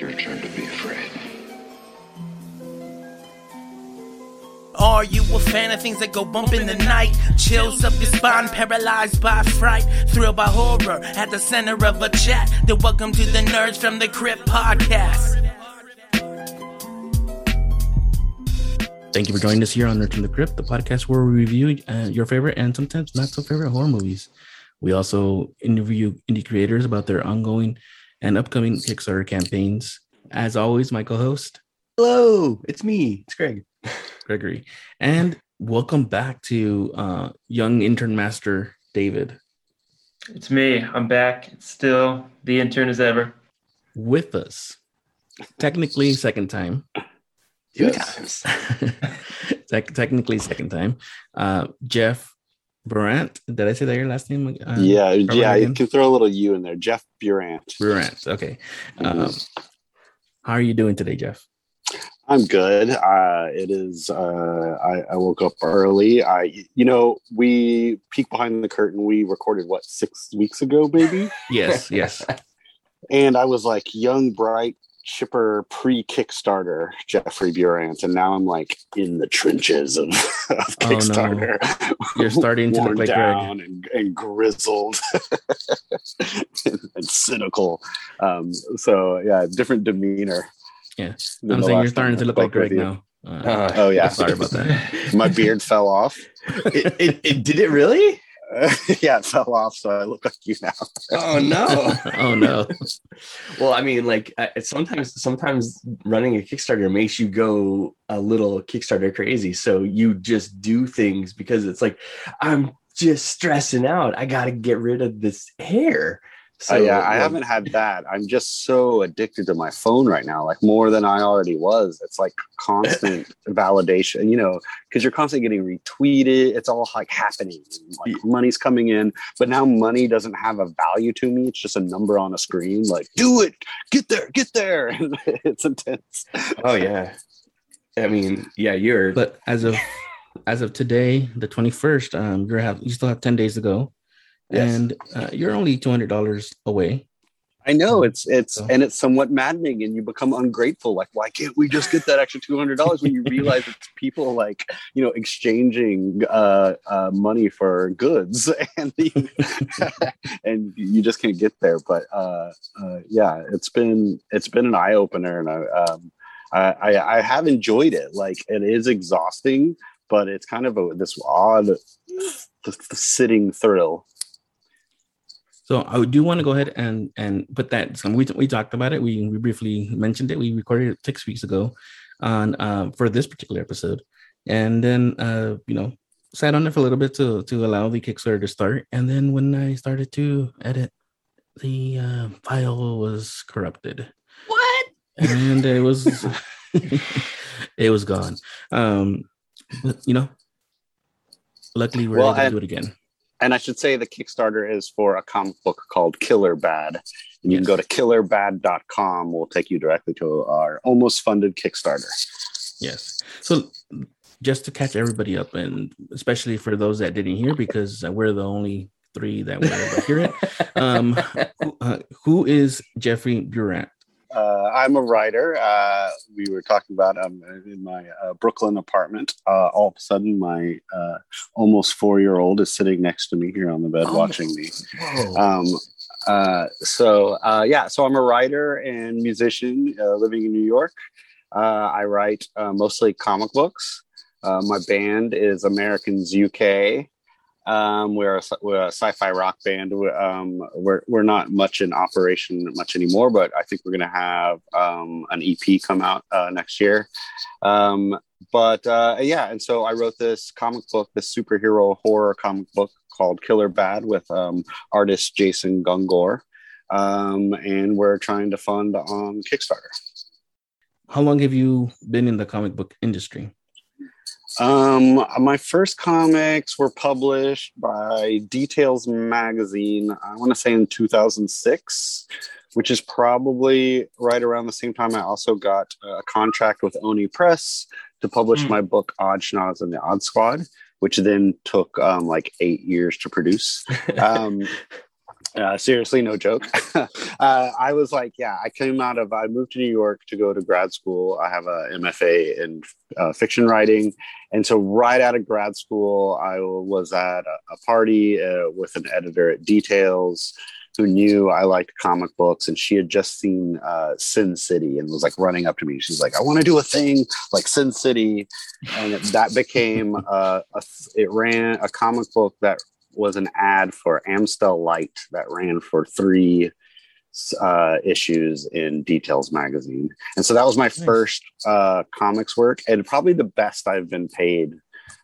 your turn to be afraid. Are you a fan of things that go bump in the night? Chills up your spine, paralyzed by fright, thrilled by horror at the center of a chat. Then welcome to the Nerds from the Crypt podcast. Thank you for joining us here on Nerds from the Crypt, the podcast where we review uh, your favorite and sometimes not so favorite horror movies. We also interview indie creators about their ongoing and upcoming Kickstarter campaigns. As always, my co-host Hello, it's me. It's Greg. Gregory, and welcome back to uh, young intern master David It's me. I'm back. It's still the intern as ever. with us. Technically, second time. Two Yes. times. Tec- technically, second time. Uh, Jeff Brandt. Did I say that your last name? Uh, yeah, yeah, you can throw a little U in there. Jeff Burandt. Brandt. Okay. Mhm. Um, how are you doing today, Jeff? I'm good. Uh, it is. Uh, I, I woke up early. I, you know, we peek behind the curtain. We recorded what six weeks ago, maybe, Yes, yes. and I was like young, bright, chipper, pre Kickstarter Jeffrey Burandt, and now I'm like in the trenches of, of Oh, no. Kickstarter. You're starting to look worn like Greg. down and, and grizzled and, and cynical. Um, so yeah, different demeanor. Yeah. I'm saying you're starting to look like spoke Greg now. Uh, Uh, Oh yeah, sorry about that. My beard fell off. it, it, it- did it really? yeah, it fell off, so I look like you now. Oh no. oh no. well, I mean, like uh, sometimes sometimes running a Kickstarter makes you go a little Kickstarter crazy. So you just do things because it's like I'm just stressing out. I got to get rid of this hair. So Uh, yeah, I like, haven't had that. I'm just so addicted to my phone right now, like more than I already was. It's like constant validation, you know, because you're constantly getting retweeted. It's all like happening, like money's coming in, but now money doesn't have a value to me. It's just a number on a screen. Like, do it, get there, get there. it's intense. Oh yeah. I mean, yeah, you're. But as of as of today, the 21st, um, you're have you still have 10 days to go, Yes. and uh, you're only 200 dollars away. I know it's it's So- and it's somewhat maddening, and you become ungrateful. Like, why can't we just get that extra two hundred dollars when you realize it's people like you know exchanging uh, uh, money for goods, and the, and you just can't get there. But uh, uh, yeah, it's been it's been an eye opener, and I, um, I I I have enjoyed it. Like, it is exhausting, but it's kind of a, this odd sitting thrill. So I do want to go ahead and and put that. So we we talked about it. We, we briefly mentioned it. We recorded it six weeks ago on uh, for this particular episode, and then uh, you know sat on it for a little bit to to allow the Kickstarter to start. And then when I started to edit, the uh, file was corrupted. what? and it was it was gone. Um, but, you know, luckily we're Well, able to and- do it again. And I should say the Kickstarter is for a comic book called Killer Bad. And you can go to killerbad.com. We'll take you directly to our almost funded Kickstarter. Yes. So just to catch everybody up, and especially for those that didn't hear, because we're the only three that were able to hear it. Um, who, uh, who is Jeffrey Burandt? Uh, I'm a writer. Uh, we were talking about um, in my uh, Brooklyn apartment. Uh, all of a sudden, my uh, almost four year old is sitting next to me here on the bed Oh. watching me. Um, uh, so uh, yeah, so I'm a writer and musician uh, living in New York. Uh, I write uh, mostly comic books. Uh, my band is Americans UK. Um, we're, a, we're a sci-fi rock band. We're, um, we're we're not much in operation much anymore, but I think we're gonna have um, an EP come out uh, next year. Um, but uh, yeah, and so I wrote this comic book, this superhero horror comic book called Killer Bad with um, artist Jason Gungor. Um, and we're trying to fund on Kickstarter. How long have you been in the comic book industry? Um, my first comics were published by Details Magazine, I want to say in 2006, which is probably right around the same time I also got a contract with Oni Press to publish Hmm. my book Odd Schnoz and the Odd Squad, which then took um, like eight years to produce. um, Uh, seriously, no joke. uh, I was like, yeah, I came out of, I moved to New York to go to grad school. I have a MFA in uh, fiction writing. And so, right out of grad school, I was at a, a party uh, with an editor at Details who knew I liked comic books. And she had just seen uh, Sin City and was like running up to me. She's like, I want to do a thing like Sin City. And it, that became, uh, a, it ran a comic book that was an ad for Amstel Light that ran for three uh, issues in Details magazine, and so that was my nice. first uh, comics work, and probably the best I've been paid.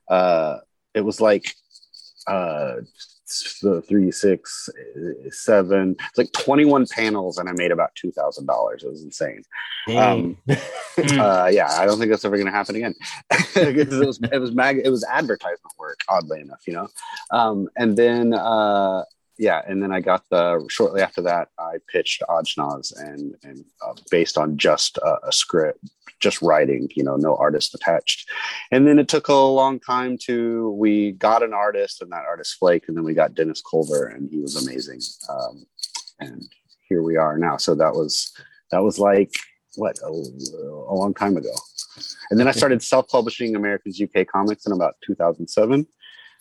Uh, it was like uh, three, six, seven. It's like 21 panels, and I made about two thousand dollars. It was insane. Um, uh, yeah, I don't think that's ever going to happen again. it was it was mag it was advertisement work, oddly enough, you know. Um, and then uh, yeah, and then I got the shortly after that I pitched Odd Schnoz and and uh, based on just a script, just writing, you know, no artist attached. And then it took a long time to we got an artist and that artist Flake, and then we got Dennis Culver and he was amazing. Um, and here we are now. So that was that was like what a, a long time ago. And then I started self-publishing Americans UK comics in about 2007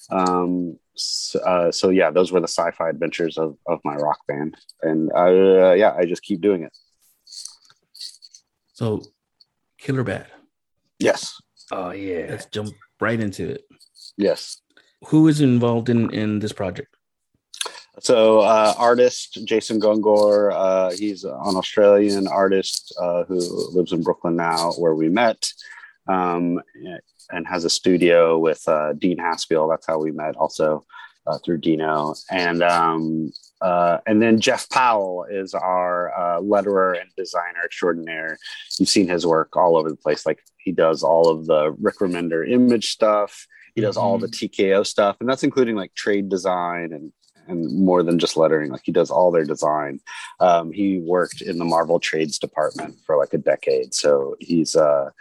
um, so, uh, so, yeah, those were the sci-fi adventures of, of my rock band, and uh, yeah, I just keep doing it. So, Killer Bad. Yes. Oh yeah. Let's jump right into it. Yes. Who is involved in in this project? So, uh, artist Jason Gungor, uh, he's an Australian artist uh, who lives in Brooklyn now, where we met. Um, and has a studio with uh, Dean Haspiel. That's how we met, also uh, through Dino. And um, uh, and then Jeff Powell is our uh, letterer and designer extraordinaire. You've seen his work all over the place. Like he does all of the Rick Remender image stuff. He does mm-hmm. all the mm-hmm. TKO stuff, and that's including like trade design and and more than just lettering. Like he does all their design. Um, he worked in the Marvel trades department for like a decade, so he's uh,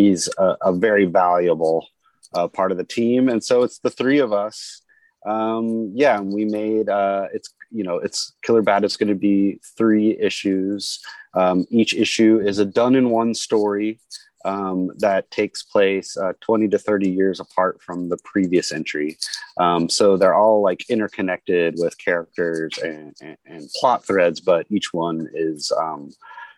he's a, a very valuable uh, part of the team. And so it's the three of us. Um, yeah, and we made uh, it's you know it's Killer Bad. It's going to be three issues. Um, each issue is a done in one story um, that takes place uh, 20 to 30 years apart from the previous entry. Um, so they're all like interconnected with characters and, and, and plot threads, but each one is um,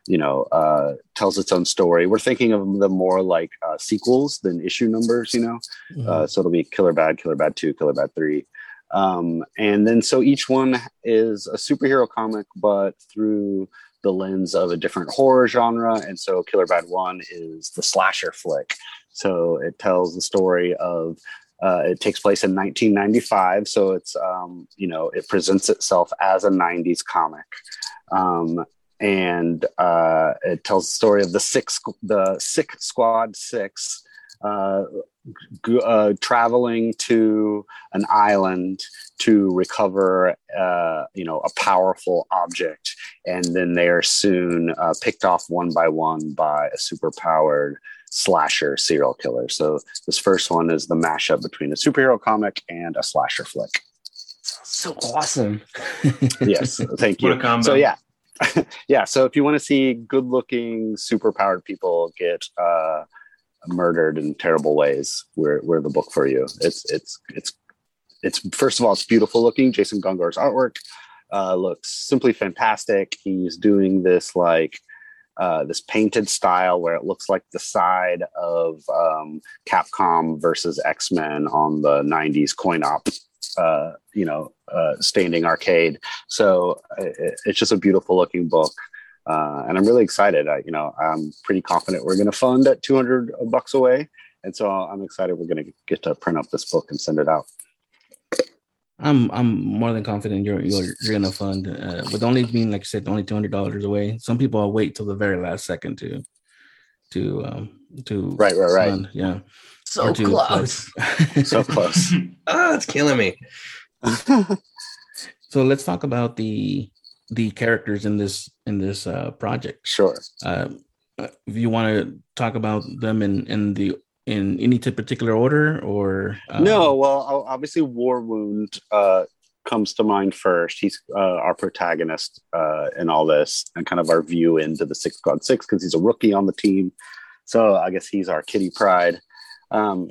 you know uh, tells its own story. We're thinking of them more like uh, sequels than issue numbers, you know. Mm-hmm. Uh, so it'll be Killer Bad, Killer Bad Two, Killer Bad Three, um, and then so each one is a superhero comic, but through the lens of a different horror genre. And so Killer Bad One is the slasher flick. So it tells the story of uh, it takes place in 1995, so it's um, you know it presents itself as a 90s comic, um, and uh, it tells the story of the six, the sick squad six, uh, g- uh, traveling to an island to recover, uh, you know, a powerful object, and then they are soon uh, picked off one by one by a superpowered slasher serial killer. So this first one is the mashup between a superhero comic and a slasher flick. So awesome! yes, thank you. So yeah, yeah. So if you want to see good looking, super powered people get uh, murdered in terrible ways, we're, we're the book for you. It's, it's, it's, it's, first of all, it's beautiful looking. Jason Gungor's artwork uh, looks simply fantastic. He's doing this like, uh, this painted style where it looks like the side of um, Capcom versus X Men on the '90s coin op uh, you know, uh, standing arcade. So it, it's just a beautiful looking book. Uh, and I'm really excited. I, you know, I'm pretty confident we're going to fund at 200 bucks away. And so I'm excited we're going to get to print up this book and send it out. I'm I'm more than confident you're you're, you're gonna fund uh, with only being like I said only two hundred dollars away. Some people will wait till the very last second to to um to right right right fund. yeah so close. so close. oh, it's killing me. So let's talk about the the characters in this in this uh, project. Sure. Uh, if you want to talk about them in in the in any particular order or uh... no well obviously war wound uh comes to mind first. He's uh, our protagonist uh, in all this, and kind of our view into the Six Squad Six because he's a rookie on the team. So I guess he's our Kitty Pryde. Um,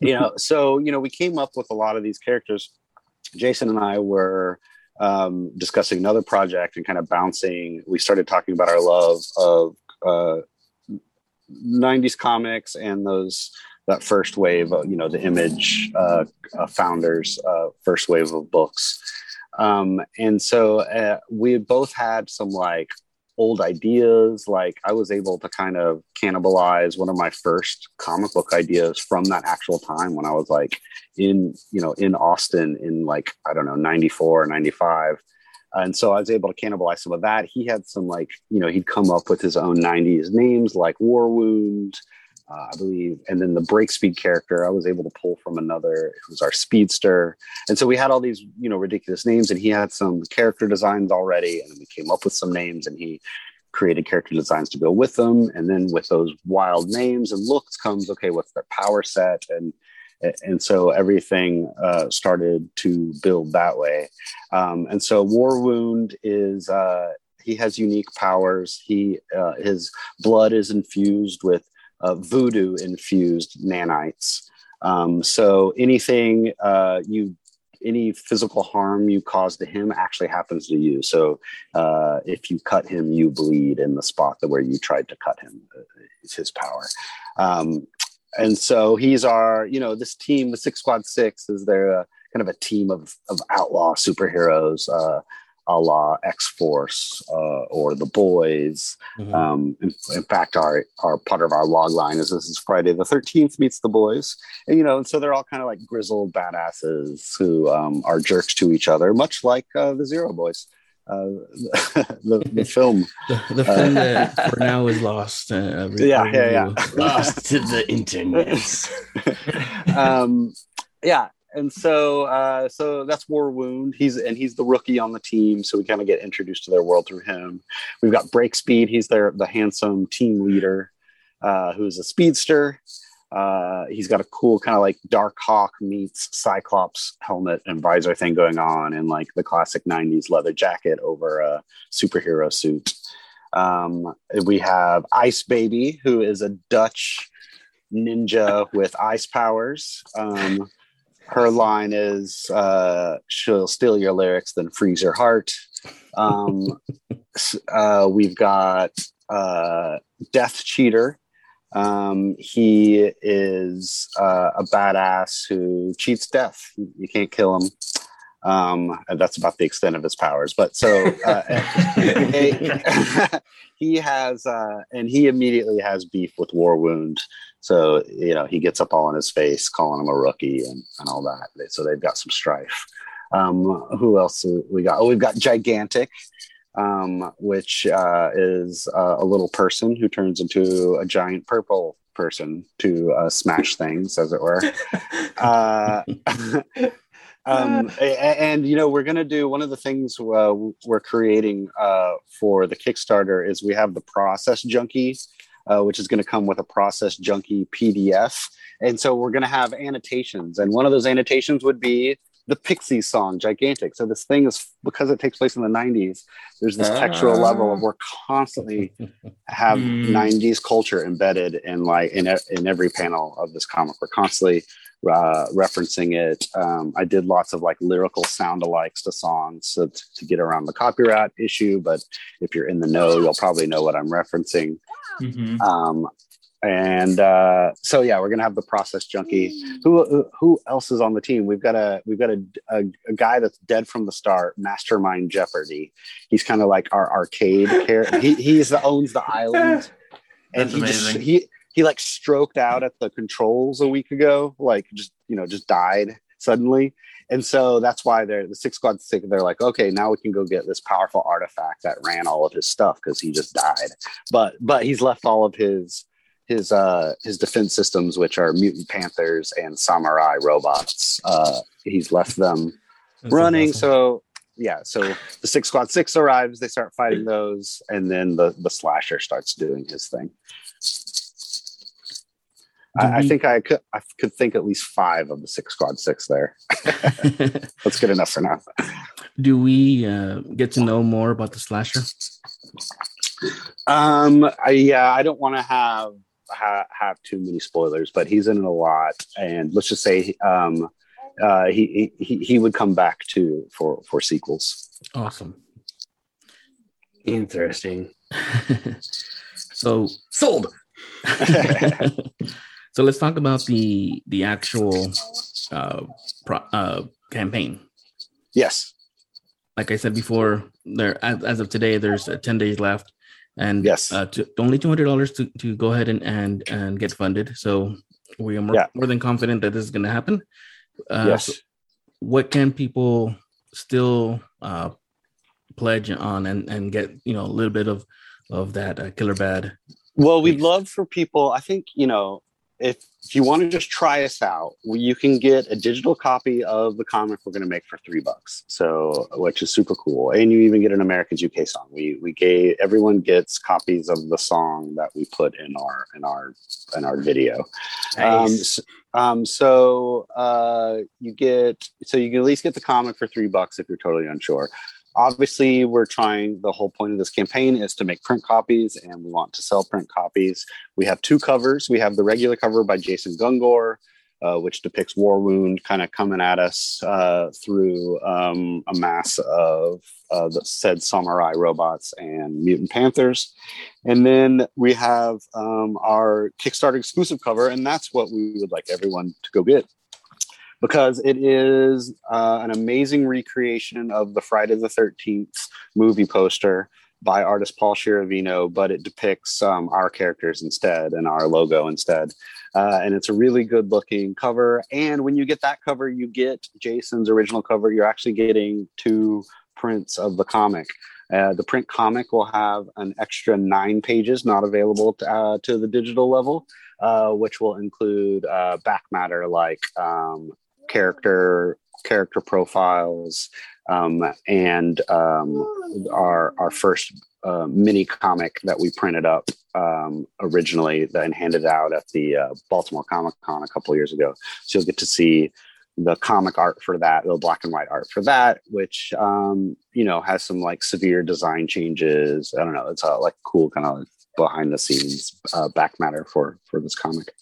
you know, so you know, we came up with a lot of these characters. Jason and I were um, discussing another project and kind of bouncing. We started talking about our love of uh, 90s comics and those that first wave, of, you know, the image uh, uh, founders, uh, first wave of books. Um, and so uh, we both had some like old ideas. Like I was able to kind of cannibalize one of my first comic book ideas from that actual time when I was like in, you know, in Austin in like, I don't know, 94, 95. And so I was able to cannibalize some of that. He had some like, you know, he'd come up with his own 90s names like War Wound, uh, I believe. And then the break speed character, I was able to pull from another, was our speedster. And so we had all these, you know, ridiculous names, and he had some character designs already. And we came up with some names, and he created character designs to go with them. And then with those wild names and looks comes, okay, what's their power set? And and so everything uh, started to build that way. Um, and so War Wound is uh, he has unique powers. He uh, his blood is infused with uh, voodoo infused nanites. Um, so anything uh, you any physical harm you cause to him actually happens to you. So uh, if you cut him, you bleed in the spot that where you tried to cut him. Uh, is his power. Um, and so he's our, you know, this team, the Six Squad Six, is there uh, kind of a team of of outlaw superheroes. Uh, a la X Force uh, or The Boys. Mm-hmm. Um, in, in, fact, our our part of our log line is this is Friday the Thirteenth meets The Boys, and you know, and so they're all kind of like grizzled badasses who um, are jerks to each other, much like uh, the Zero Boys. Uh, the, the film, the, the film that for now is lost. Uh, yeah, yeah, yeah, lost to the internet. um, yeah, and so uh, so that's War Wound. He's and he's the rookie on the team, so we kind of get introduced to their world through him. We've got Break Speed. He's their the handsome team leader, uh, who's a speedster. Uh, he's got a cool kind of like Darkhawk meets Cyclops helmet and visor thing going on, and like the classic '90s leather jacket over a superhero suit. Um, we have Ice Baby, who is a Dutch ninja with ice powers. Um, her line is uh, she'll steal your lyrics then freeze your heart. Um, uh, we've got uh, death cheater. Um, he is uh, a badass who cheats death. You can't kill him um, and that's about the extent of his powers but so uh, he has uh, and he immediately has beef with war wound so, you know, he gets up all in his face, calling him a rookie and, and all that. So they've got some strife. Um, who else we got? Oh, we've got Gigantic, um, which uh, is uh, a little person who turns into a giant purple person to uh, smash things, as it were. Uh, um, and, and, you know, we're going to do one of the things uh, we're creating uh, for the Kickstarter is we have the process junkies uh, which is going to come with a process junkie PDF. And so we're going to have annotations. And one of those annotations would be the pixie song, Gigantic. So this thing is because it takes place in the 90s, there's this uh, textural level of we're constantly have mm. 90s culture embedded in like in, in every panel of this comic. We're constantly uh, referencing it. Um, I did lots of like lyrical sound alikes to songs so t- to get around the copyright issue. But if you're in the know, you'll probably know what I'm referencing. Mm-hmm. Um, and uh, so yeah, we're gonna have the process junkie. Who who else is on the team? We've got a we've got a, a, a guy that's dead from the start, Mastermind Jeopardy. He's kind of like our arcade character. He he's the owns the island, and he amazing. just he he like stroked out at the controls a week ago, like just you know just died suddenly. And so that's why they're the six squad six. They're like, okay, now we can go get this powerful artifact that ran all of his stuff because he just died. But but he's left all of his his uh his defense systems, which are mutant panthers and samurai robots. Uh, he's left them that's running. Awesome. So yeah, so the six squad six arrives. They start fighting those, and then the the slasher starts doing his thing. Do I, I think I could I could think at least five of the six squad six there. That's good enough for now. do we uh, get to know more about the slasher? Um, I, yeah, I don't want to have ha, have too many spoilers, but he's in it a lot, and let's just say um, uh, he, he he would come back to for for sequels. Awesome. Interesting. so Sold. so let's talk about the the actual uh, pro, uh campaign. Yes, Like I said before, there as, as of today, there's uh, ten days left, and Yes. uh, to, only two hundred dollars to to go ahead and and and get funded. So we are more, Yeah. more than confident that this is going to happen. Uh, yes. so what can people still uh, pledge on and and get you know a little bit of of that uh, killer bad Well, we'd love for people. I think you know if if you want to just try us out, you can get a digital copy of the comic we're going to make for three bucks. So, which is super cool, and you even get an Americans UK song. We we gave everyone gets copies of the song that we put in our in our in our video. Um, Nice. s- um, so uh, you get so you can at least get the comic for three bucks if you're totally unsure. Obviously, we're trying. The whole point of this campaign is to make print copies, and we want to sell print copies. We have two covers. We have the regular cover by Jason Gungor, uh, which depicts War Wound kind of coming at us uh, through um, a mass of uh, the said samurai robots and mutant panthers. And then we have um, our Kickstarter exclusive cover, and that's what we would like everyone to go get because it is uh, an amazing recreation of the Friday the 13th movie poster by artist Paul Shiravino, but it depicts um, our characters instead and our logo instead. Uh, and it's a really good looking cover. And when you get that cover, you get Jason's original cover. You're actually getting two prints of the comic. Uh, the print comic will have an extra nine pages not available to, uh, to the digital level, uh, which will include uh, back matter like um, character character profiles um, and um, our our first uh, mini comic that we printed up um, originally and handed out at the uh, Baltimore Comic Con a couple years ago. So you'll get to see the comic art for that, the black and white art for that, which um, you know has some like severe design changes. I don't know. It's a like cool kind of behind the scenes uh, back matter for for this comic.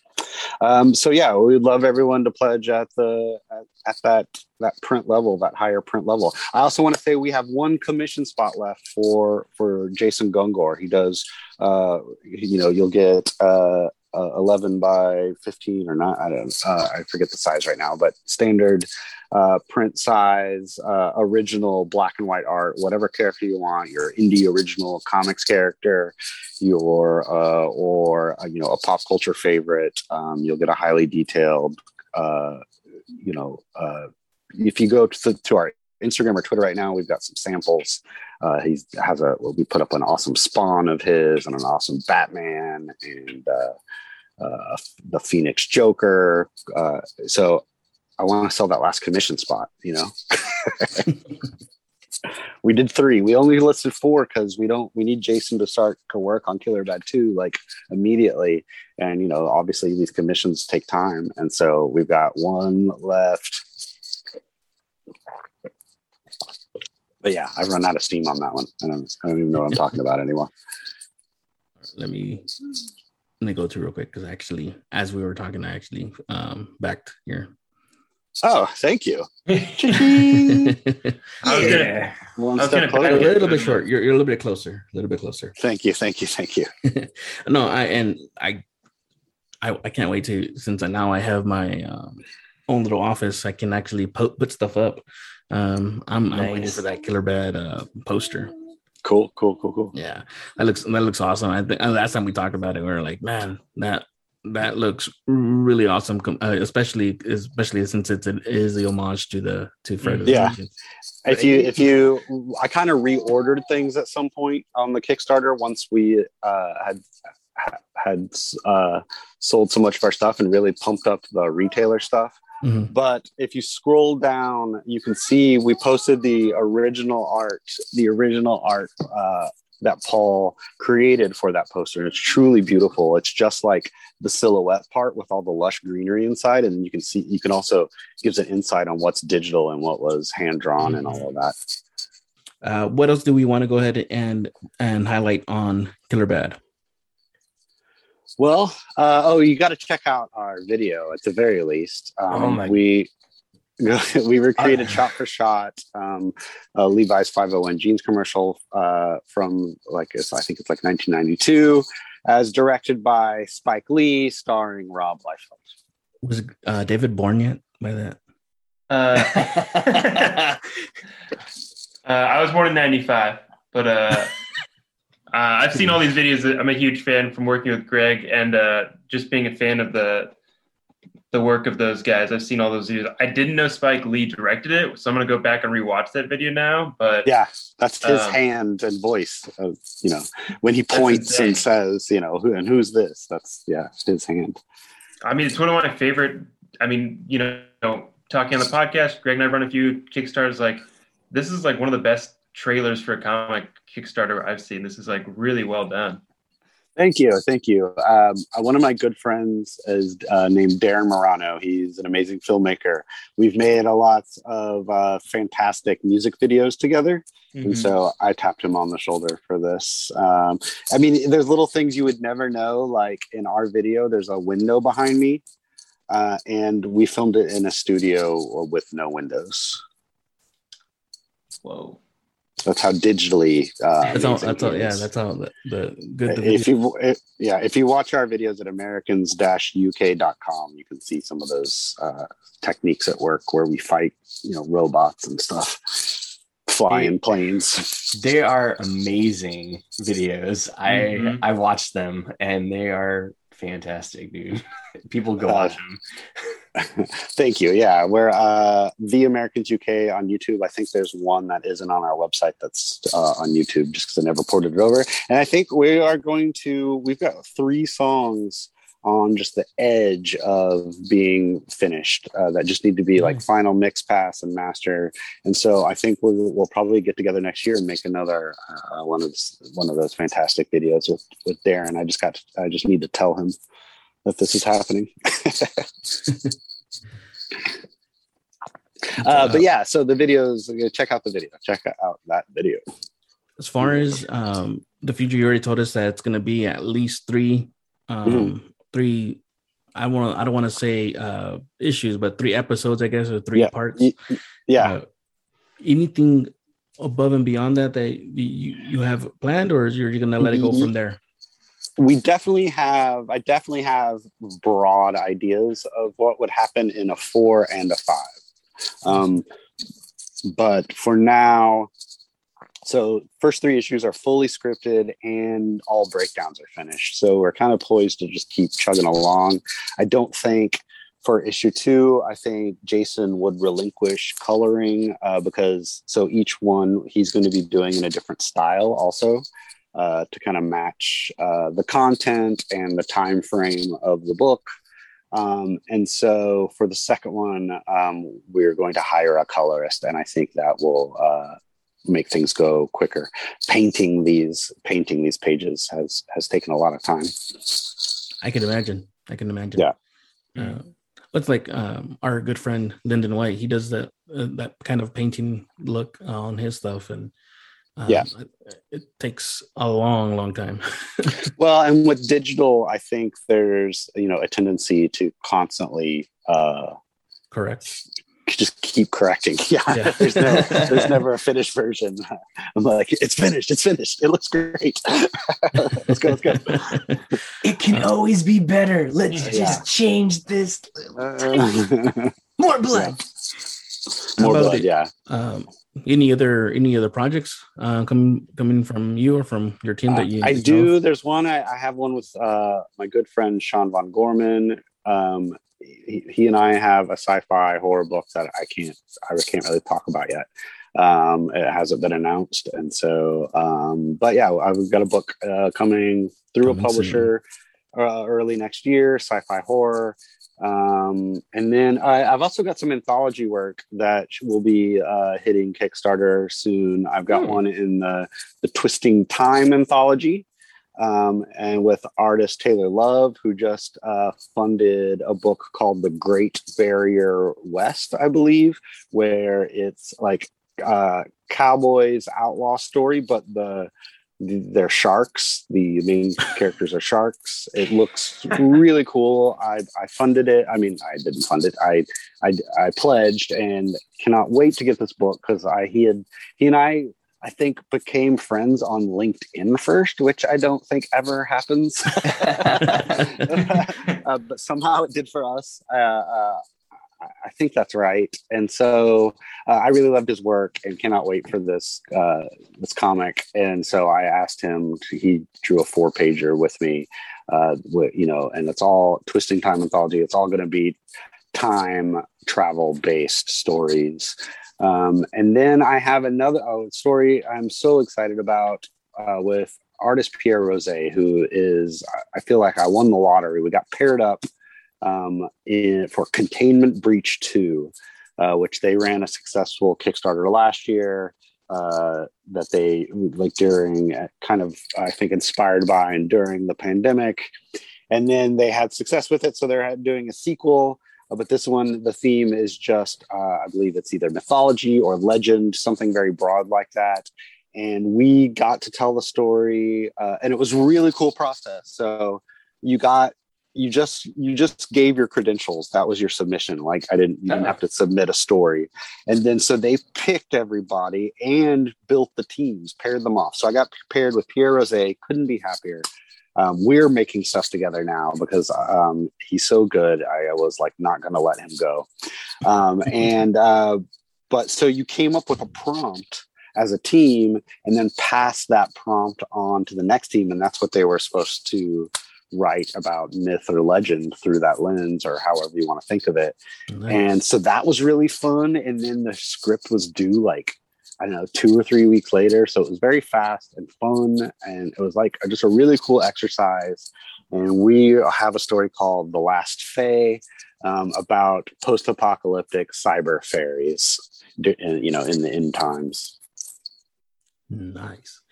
Um, so yeah, we'd love everyone to pledge at the at, at that that print level, that higher print level. I also want to say we have one commission spot left for for Jason Gungor. He does, uh, you know, you'll get uh, uh, 11 by 15 or not. I don't, uh, I forget the size right now, but standard uh, print size, uh, original black and white art, whatever character you want, your indie original comics character, your uh, or uh, you know a pop culture favorite. Um, you'll get a highly detailed, you know, if you go to, to our Instagram or Twitter right now, we've got some samples. Uh, he has a well, we put up an awesome Spawn of his and an awesome Batman and uh, uh, the Phoenix Joker. Uh, so I want to sell that last commission spot. You know, we did three. We only listed four because we don't. We need Jason to start to work on Killer Bad two like immediately, and you know, obviously these commissions take time, and so we've got one left. But yeah, I've run out of steam on that one. I don't, I don't even know what I'm talking about anymore. let me let me go to real quick because actually as we were talking i actually um backed here Oh, thank you. I a was gonna, One I was step gonna closer. back little bit short you're, you're a little bit closer a little bit closer Thank you, thank you, thank you. no i and i i, I can't wait to since I, now i have my um, own little office i can actually put, put stuff up um i'm, I'm waiting for that killer bad uh poster Cool, cool, cool, cool. yeah that looks that looks awesome i think last time we talked about it we were like man that that looks really awesome uh, especially especially since it's an is the homage to the to fred. Yeah. If you, if you, I kind of reordered things at some point on the Kickstarter once we uh, had had uh, sold so much of our stuff and really pumped up the retailer stuff. Mhm. But if you scroll down, you can see we posted the original art, the original art uh, that Paul created for that poster. And it's truly beautiful. It's just like the silhouette part with all the lush greenery inside. And you can see, you can also gives an insight on what's digital and what was hand drawn and all of that. Uh, what else do we want to go ahead and and highlight on Killer Bad? Well, uh, oh, you got to check out our video at the very least. Um, Oh my- We we recreated shot for shot um, a Levi's 501 jeans commercial uh, from like it's, I think it's like 1992, as directed by Spike Lee, starring Rob Liefeld. Was uh, David born yet by that? Uh, uh, I was born in '95, but uh, I've seen all these videos. I'm a huge fan from working with Greg and uh, just being a fan of the the work of those guys. I've seen all those videos. I didn't know Spike Lee directed it, so I'm gonna go back and rewatch that video now. But Yeah, that's his Um, hand and voice. Of, you know, when he points and says, you know, who and who's this? That's yeah, his hand. I mean, it's one of my favorite. I mean, you know, talking on the podcast, Greg and I run a few Kickstarters. Like, this is like one of the best trailers for a comic Kickstarter I've seen. This is like really well done. Thank you, thank you. Um, uh, one of my good friends is uh, named Darren Morano. He's an amazing filmmaker. We've made a lot of uh, fantastic music videos together, Mm-hmm. and so I tapped him on the shoulder for this. Um, I mean, there's little things you would never know. Like in our video, there's a window behind me, uh, and we filmed it in a studio with no windows. Whoa. That's how digitally. Uh, That's all. That's all. Yeah, that's all. The, the good. The if you if, yeah if you watch our videos at americans-uk.com you can see some of those uh, techniques at work where we fight you know robots and stuff fly in planes they are amazing videos. I Mhm. I watched them and they are fantastic, dude. People go Uh, watch them. thank you yeah we're uh the americans uk on youtube i think there's one that isn't on our website that's uh, on youtube just because i never ported it over and i think we are going to we've got three songs on just the edge of being finished uh, that just need to be like final mix pass and master and so i think we'll, we'll probably get together next year and make another uh, one of those, one of those fantastic videos with, with darren i just got to, i just need to tell him that this is happening uh, but yeah, so the videos, check out the video. Check out that video. as far as um the future, you already told us that it's going to be at least three, um, Mm-hmm. Three. I want. I don't want to say uh issues, but three episodes, I guess, or three Yeah. parts. Yeah, Uh, anything above and beyond that that you you have planned, or are you're going to let it go from there? we definitely have. I definitely have broad ideas of what would happen in a four and a five. Um, but for now, so first three issues are fully scripted and all breakdowns are finished. So we're kind of poised to just keep chugging along. I don't think for issue two, I think Jason would relinquish coloring uh, because so each one he's going to be doing in a different style also uh, to kind of match uh, the content and the time frame of the book. Um, and so for the second one, um, we're going to hire a colorist, and I think that will uh, make things go quicker. Painting these painting these pages has has taken a lot of time. I can imagine. I can imagine. Yeah. Uh, it's like um, our good friend Lyndon White. He does that uh, that kind of painting look on his stuff, and um, Yeah. it, it takes a long, long time. Well, and with digital, I think there's you know a tendency to constantly uh, Correct. Just keep correcting. Yeah, Yeah. there's no, there's never a finished version. I'm like, it's finished, it's finished, it looks great. let's go, let's go. It can Uh, always be better. Let's Yeah. just change this. Uh, More blood. How more blood, it? yeah. um, any other any other projects uh, coming coming from you or from your team that you? Uh, I do. know? There's one. I, I have one with uh, my good friend Sean Von Gorman. Um, he, he and I have a sci-fi horror book that I can't I can't really talk about yet. Um, it hasn't been announced, and so um, but yeah, I've got a book uh, coming through a publisher uh, early next year. Sci-fi horror. Um, and then I, I've also got some anthology work that will be uh, hitting Kickstarter soon. I've got Hmm. one in the, the Twisting Time anthology, um, and with artist Taylor Love, who just uh, funded a book called The Great Barrier West, I believe, where it's like uh, cowboys outlaw story, but the they're sharks. The main characters are sharks. It looks really cool. I, I funded it. I mean, I didn't fund it. I I, I pledged and cannot wait to get this book because I he had he and I I think became friends on LinkedIn first, which I don't think ever happens. uh, but somehow it did for us. Uh, uh, I- think that's right. And so uh, I really loved his work and cannot wait for this uh, this comic. And so I asked him. To, he drew a four pager with me. Uh, with, you know, and it's all twisting time anthology. It's all going to be time travel based stories. Um, and then I have another oh, story I'm so excited about uh, with artist Pierre Rose, who is, I feel like I won the lottery. We got paired up um, in, for Containment Breach 2, uh, which they ran a successful Kickstarter last year. Uh, that they like during uh, kind of I think inspired by and during the pandemic, and then they had success with it, so they're doing a sequel. Uh, but this one, the theme is just uh, I believe it's either mythology or legend, something very broad like that. And we got to tell the story, uh, and it was a really cool process. So you got you just you just gave your credentials. That was your submission. Like i didn't you didn't have to submit a story. And then so they picked everybody and built the teams paired them off. So i got paired with pierre rose couldn't be happier um, we're making stuff together now because um, he's so good i was like not going to let him go um, and uh, but so you came up with a prompt as a team and then pass that prompt on to the next team and that's what they were supposed to write about myth or legend through that lens or however you want to think of it Nice. and so that was really fun and then the script was due like i don't know two or three weeks later so it was very fast and fun and it was like just a really cool exercise and we have a story called the last fae um, about post-apocalyptic cyber fairies you know in the end times nice.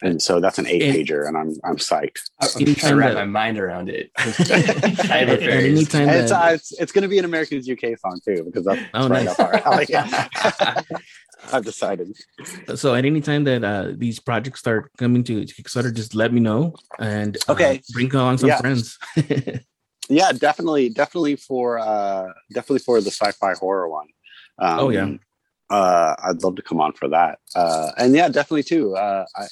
and so that's an eight And- pager and i'm i'm psyched I'm trying to wrap that- my mind around it. Cyber fairies. anytime And it's, that- uh, it's it's going to be an Americans UK song too because that's Oh, right nice. up our alley. I've decided. so at any time that uh, these projects start coming to Kickstarter, just let me know and uh, Okay. bring along some Yeah. friends. Yeah, definitely, definitely for uh, definitely for the sci-fi horror one. Um, Oh, yeah. uh, I'd love to come on for that. Uh, and yeah, definitely too. Uh, I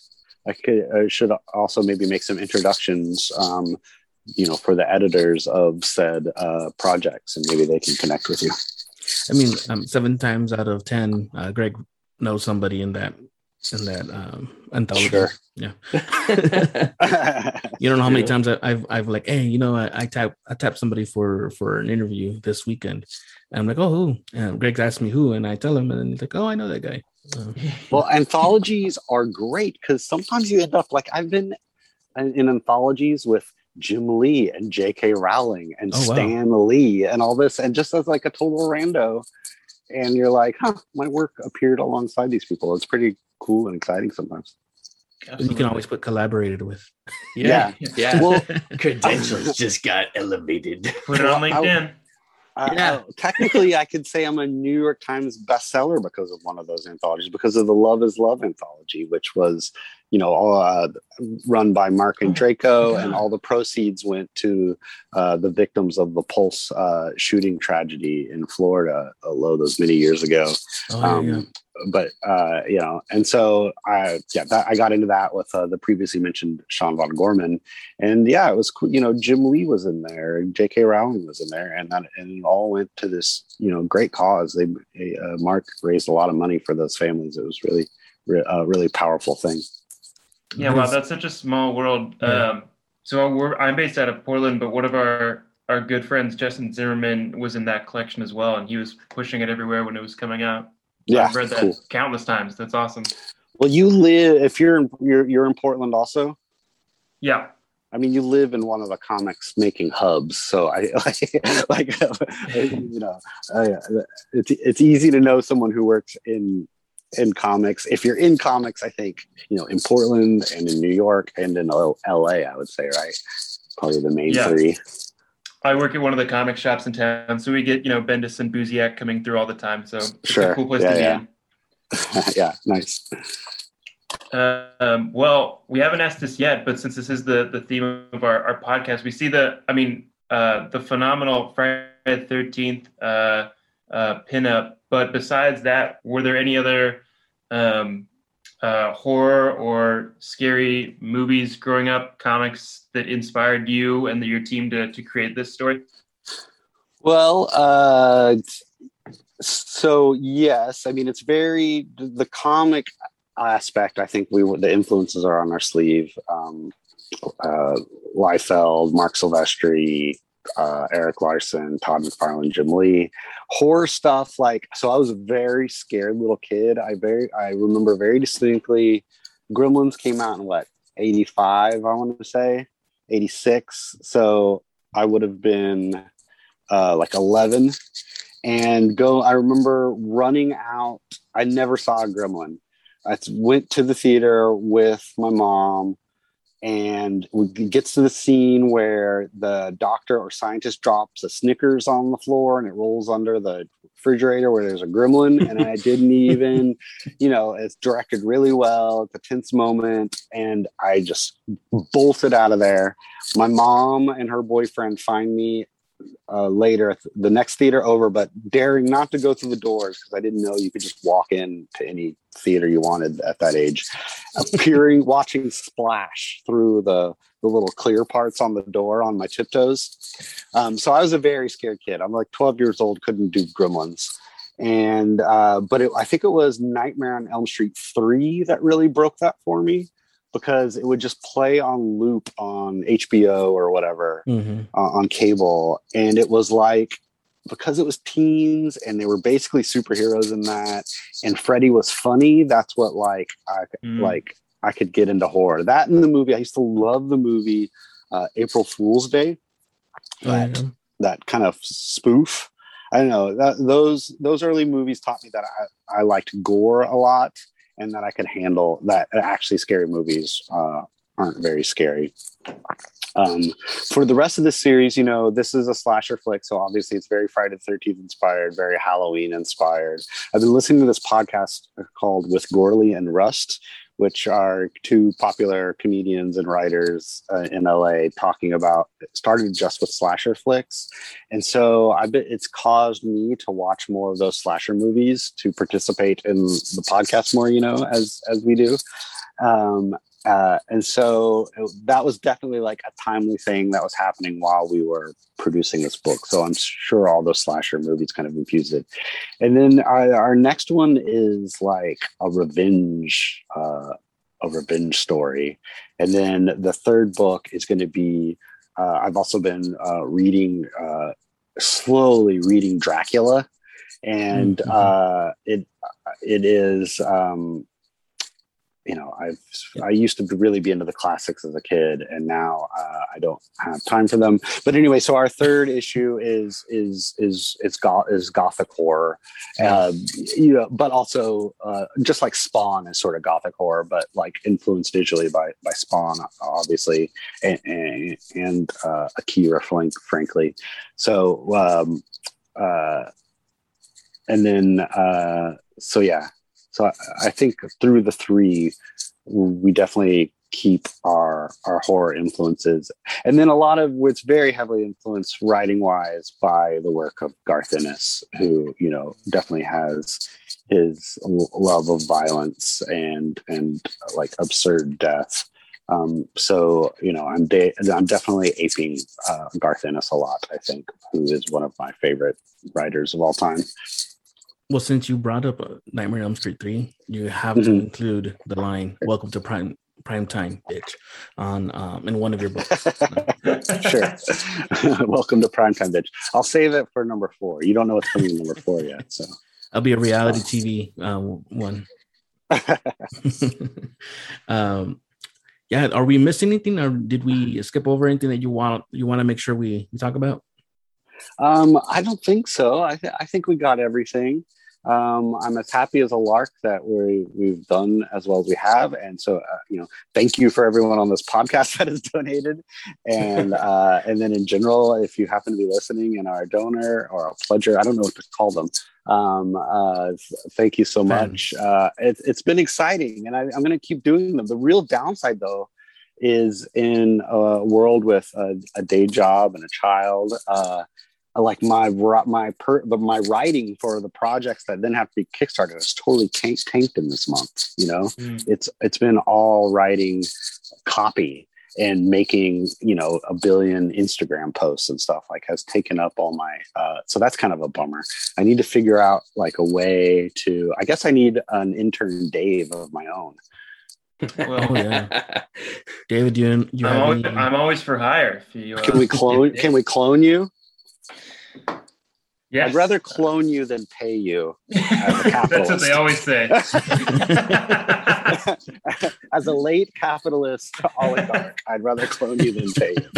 I could I should also maybe make some introductions. Um, you know, for the editors of said uh, projects, and maybe they can connect with you. I mean, um, seven times out of ten, uh, Greg knows somebody in that in that um, anthology. Sure. Yeah. You don't know how many times I, I've I've like, hey, you know, I, I tap I tapped somebody for for an interview this weekend, and I'm like, oh, who? And Greg asked me who, and I tell him, and he's like, oh, I know that guy. Uh, well, anthologies are great because sometimes you end up like I've been in, in anthologies with Jim Lee and J.K. Rowling and Oh, wow. Stan Lee and all this, and just as like a total rando, and you're like, huh, my work appeared alongside these people. It's pretty cool and exciting sometimes. you can always put collaborated with. Yeah. Yeah. Well, Credentials just got elevated. Put it on Well, I- LinkedIn. Uh, Yeah. uh, technically, I could say I'm a New York Times bestseller because of one of those anthologies, because of the Love is Love anthology, which was, you know, all, uh, run by Marc Andreyko, and all the proceeds went to uh, the victims of the Pulse uh, shooting tragedy in Florida, uh, lo those many years ago. Oh, Um, yeah. But uh, you know, and so I yeah, that, I got into that with uh, the previously mentioned Sean von Gorman, and yeah, it was cool. You know, Jim Lee was in there, J.K. Rowling was in there, and that and it all went to this you know great cause. They uh, Mark raised a lot of money for those families. It was really re- a really powerful thing. Yeah, wow, that's such a small world. Yeah. Um, so we're, I'm based out of Portland, but one of our our good friends, Justin Zimmerman, was in that collection as well, and he was pushing it everywhere when it was coming out. Yeah, I've read that cool. countless times. That's awesome. Well, you live if you're in you're you're in Portland also. Yeah, I mean, you live in one of the comics making hubs, so I like, like you know, uh, it's it's easy to know someone who works in in comics. If you're in comics, I think you know in Portland and in New York and in L.A. I would say right, probably the main Yeah. three. I work at one of the comic shops in town, so we get you know Bendis and Busiek coming through all the time. So it's Sure. a cool place Yeah, to be yeah. in. yeah, nice. Um, well, we haven't asked this yet, but since this is the the theme of our, our podcast, we see the I mean uh, the phenomenal Friday Thirteenth uh, uh, pinup. But besides that, were there any other um, uh, horror or scary movies growing up, comics that inspired you and your team to to create this story? Well, uh, so yes, I mean it's very the comic aspect. I think we the influences are on our sleeve. Um, uh, Liefeld, Marc Silvestri, uh, Erik Larsen, Todd McFarlane, Jim Lee. Horror stuff like so. I was a very scared little kid. I very I remember very distinctly. Gremlins came out in what eighty five. I want to say eighty six. So I would have been uh, like 11 and go i remember running out i never saw a gremlin i went to the theater with my mom and it gets to the scene where the doctor or scientist drops a snickers on the floor and it rolls under the refrigerator where there's a gremlin and i didn't even you know it's directed really well it's a tense moment and i just bolted out of there. My mom and her boyfriend find me uh, later at the next theater over, but daring not to go through the doors because I didn't know you could just walk in to any theater you wanted at that age. Appearing, watching splash through the the little clear parts on the door on my tiptoes. Um, so I was a very scared kid. I'm like 12 years old, couldn't do Gremlins. And uh, but it, I think it was Nightmare on Elm Street three that really broke that for me because it would just play on loop on HBO or whatever Mhm. uh, on cable and it was like because it was teens and they were basically superheroes in that and freddy was funny that's what like i Mm. like i could get into horror that in the movie i used to love the movie uh, april fool's day that Yeah. that kind of spoof i don't know that, those those early movies taught me that i i liked gore a lot and that i could handle that actually scary movies uh, aren't very scary um, for the rest of the series, you know, this is a slasher flick, so obviously it's very Friday the Thirteenth inspired, very Halloween inspired. I've been listening to this podcast called "With Gourley and Rust," which are two popular comedians and writers uh, in LA talking about. Started just with slasher flicks, and so I bet it's caused me to watch more of those slasher movies to participate in the podcast more. You know, as as we do. Um, uh, and so it- that was definitely like a timely thing that was happening while we were producing this book. So I'm sure all those slasher movies kind of infused it. And then our, our next one is like a revenge, uh, a revenge story. And then the third book is going to be. Uh, I've also been uh, reading, uh, slowly reading Dracula, and Mhm. uh, it it is. Um, you know i've i used to really be into the classics as a kid and now uh, i don't have time for them. But anyway so our third issue is is is it's goth is gothic horror. Uh, you know but also uh, just like spawn is sort of gothic horror but like influenced visually by by spawn obviously and and, and uh, akira frank, frankly. So um uh and then uh so yeah so I, I think through the three, we definitely keep our our horror influences, and then a lot of it's very heavily influenced writing wise by the work of Garth Ennis, who you know definitely has his love of violence and and like absurd death. Um, so you know, I'm de- I'm definitely aping uh, Garth Ennis a lot. I think, who is one of my favorite writers of all time. Well, since you brought up uh, Nightmare on Elm Street 3, you have to Mhm. include the line "Welcome to Prime Prime Time, bitch" on um, in one of your books. sure. Welcome to prime time bitch. I'll save it for number four. You don't know what's coming in number four yet, so. I'll be a reality TV uh, one. um, yeah, are we missing anything, or did we skip over anything that you want you want to make sure we, we talk about? Um, I don't think so. I, th- I think we got everything. Um, I'm as happy as a lark that we we've done as well as we have, and so uh, you know, thank you for everyone on this podcast that has donated, and uh, and then in general, if you happen to be listening and are a donor or a pledger, I don't know what to call them. Um, uh, thank you so much. Uh, it, it's been exciting, and I, I'm going to keep doing them. The real downside, though, is in a world with a, a day job and a child. Uh, like my my per, my writing for the projects that then have to be kickstarted is totally tanked, tanked in this month. You know, mm. it's it's been all writing copy and making you know a billion Instagram posts and stuff like has taken up all my. Uh, so that's kind of a bummer. I need to figure out like a way to. I guess I need an intern Dave of my own. Well, oh, yeah. David, you, you I'm, always, I'm always for hire. If you, uh, can we clone? Can we clone you? Yes. I'd rather clone you than pay you. That's what they always say. as a late capitalist oligarch, I'd rather clone you than pay you.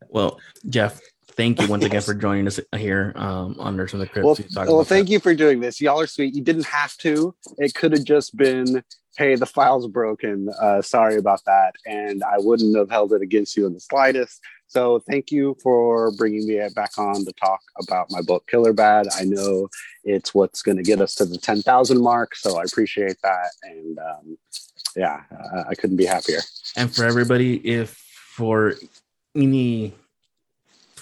well, Jeff, thank you once again for joining us here um, on Nerds from the Crypt. Well, well thank that. you for doing this. Y'all are sweet. You didn't have to. It could have just been, hey, the file's broken. Uh, sorry about that. And I wouldn't have held it against you in the slightest. So thank you for bringing me back on to talk about my book Killer Bad. I know it's what's going to get us to the 10,000 mark, so I appreciate that. And um, yeah, uh, I couldn't be happier. And for everybody, if for any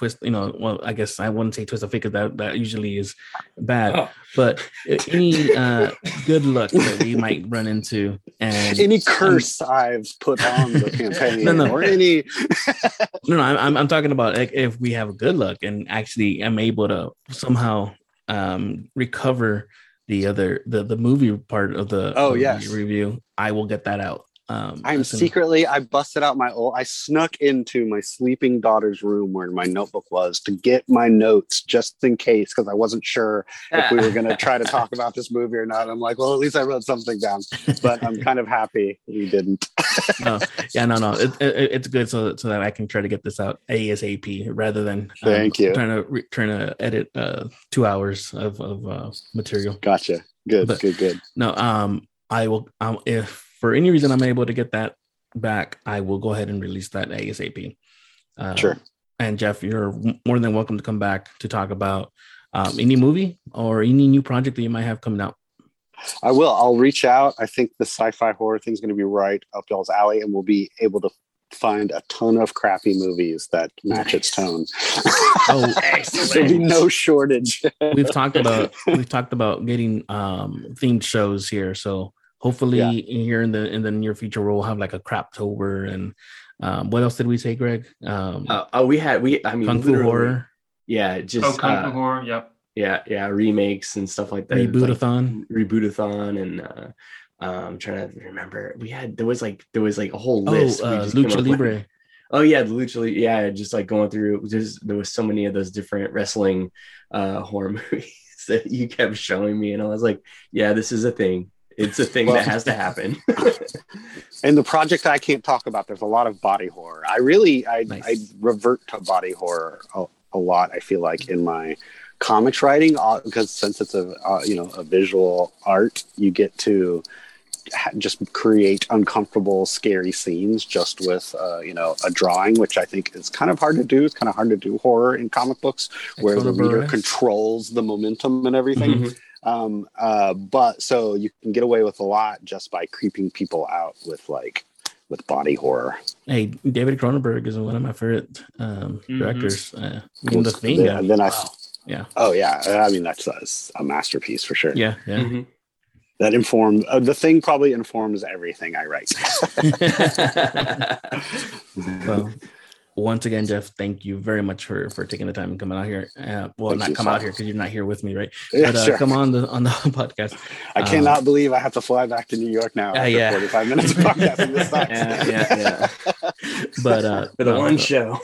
twist, you know, well, I guess I wouldn't say twist of fate because that, that usually is bad. Oh. But any uh, good luck that we might run into, and any curse um, I've put on the campaign, no, no. or any. no, no, I'm I'm talking about like, if we have a good luck and actually I'm able to somehow um, recover the other the the movie part of the oh yes review, I will get that out. Um, I'm secretly, I busted out my old, I snuck into my sleeping daughter's room where my notebook was to get my notes just in case, because I wasn't sure if we were going to try to talk about this movie or not. I'm like, well, at least I wrote something down, but I'm kind of happy we didn't. no, yeah, no, no, it, it, it's good so, so that I can try to get this out ASAP rather than um, thank you trying to re- trying to edit uh, two hours of, of uh, material. Gotcha. Good, but, good, good. No, um, I will, um, if for any reason I'm able to get that back, I will go ahead and release that ASAP. Uh, sure. And Jeff, you're more than welcome to come back to talk about um, any movie or any new project that you might have coming out. I will. I'll reach out. I think the sci-fi horror thing is going to be right up y'all's alley, and we'll be able to find a ton of crappy movies that match nice. its tone. oh, There'll be no shortage. we've talked about we've talked about getting um, themed shows here, so hopefully yeah. here in the in the near future we'll have like a craptober and um, what else did we say greg? Um uh, oh we had we i mean kung fu horror. yeah just oh kung fu uh, horror yep. yeah yeah remakes and stuff like that. Rebootathon like rebootathon. And uh um trying to remember. We had there was like there was like a whole list. Oh, uh, lucha libre with. oh yeah the lucha yeah just like going through just there was so many of those different wrestling uh horror movies that you kept showing me and i was like yeah this is a thing it's a thing well, that has to happen. in the project I can't talk about, there's a lot of body horror. I really, I, nice. I revert to body horror a, a, lot. I feel like in my comics writing, because uh, since it's a uh, you know a visual art, you get to just create uncomfortable, scary scenes just with uh, you know a drawing, which I think is kind of hard to do. It's kind of hard to do horror in comic books, where the reader controls the momentum and everything. Mm-hmm. Um, uh, but so you can get away with a lot just by creeping people out with like with body horror. Hey, David Cronenberg is one of my favorite um, mm-hmm. directors. Uh, well, the thing, then, then I, wow. yeah. Oh yeah, I mean that's a, a masterpiece for sure. Yeah, yeah. Mm-hmm. That informs uh, the thing. Probably informs everything I write. well, once again, Jeff, thank you very much for for taking the time and coming out here. Uh, well, thank not come out here because you're not here with me, right? Yeah, but uh, sure. come on the on the podcast. I cannot um, believe I have to fly back to New York now. Uh, yeah, 45 minutes of podcasting. This yeah, yeah, yeah. but uh, for the one show,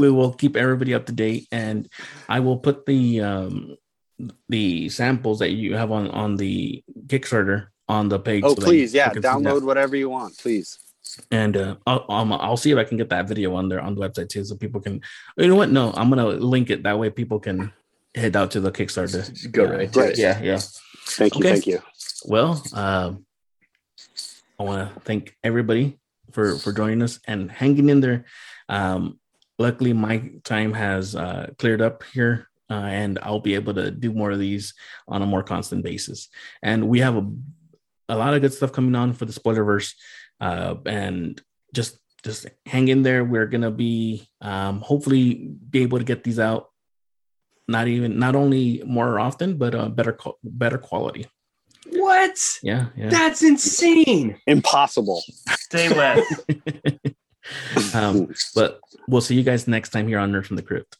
we will keep everybody up to date, and I will put the um the samples that you have on on the Kickstarter on the page. Oh, so please, yeah, can see that. download whatever you want, please. And uh, I'll, I'll I'll see if I can get that video on there on the website too, so people can. You know what? No, I'm gonna link it that way people can head out to the Kickstarter. Go Yeah. right to Right. it. Yeah, yeah. Thank you, Okay. thank you. Well, um, I want to thank everybody for for joining us and hanging in there. Um, luckily, my time has uh, cleared up here, uh, and I'll be able to do more of these on a more constant basis. And we have a a lot of good stuff coming on for the Spoilerverse, uh, and just just hang in there. We're gonna be um, hopefully be able to get these out. Not even not only more often, but uh, better co- better quality. What? Yeah, yeah. That's insane. Impossible. Stay less. um, but we'll see you guys next time here on Nerd from the Crypt.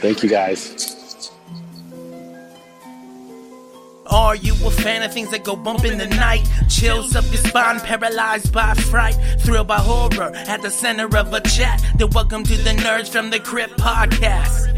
Thank you guys. Are you a fan of things that go bump in the night? Chills up your spine, paralyzed by fright, thrilled by horror at the center of a chat. Then welcome to the Nerds from the Crypt podcast.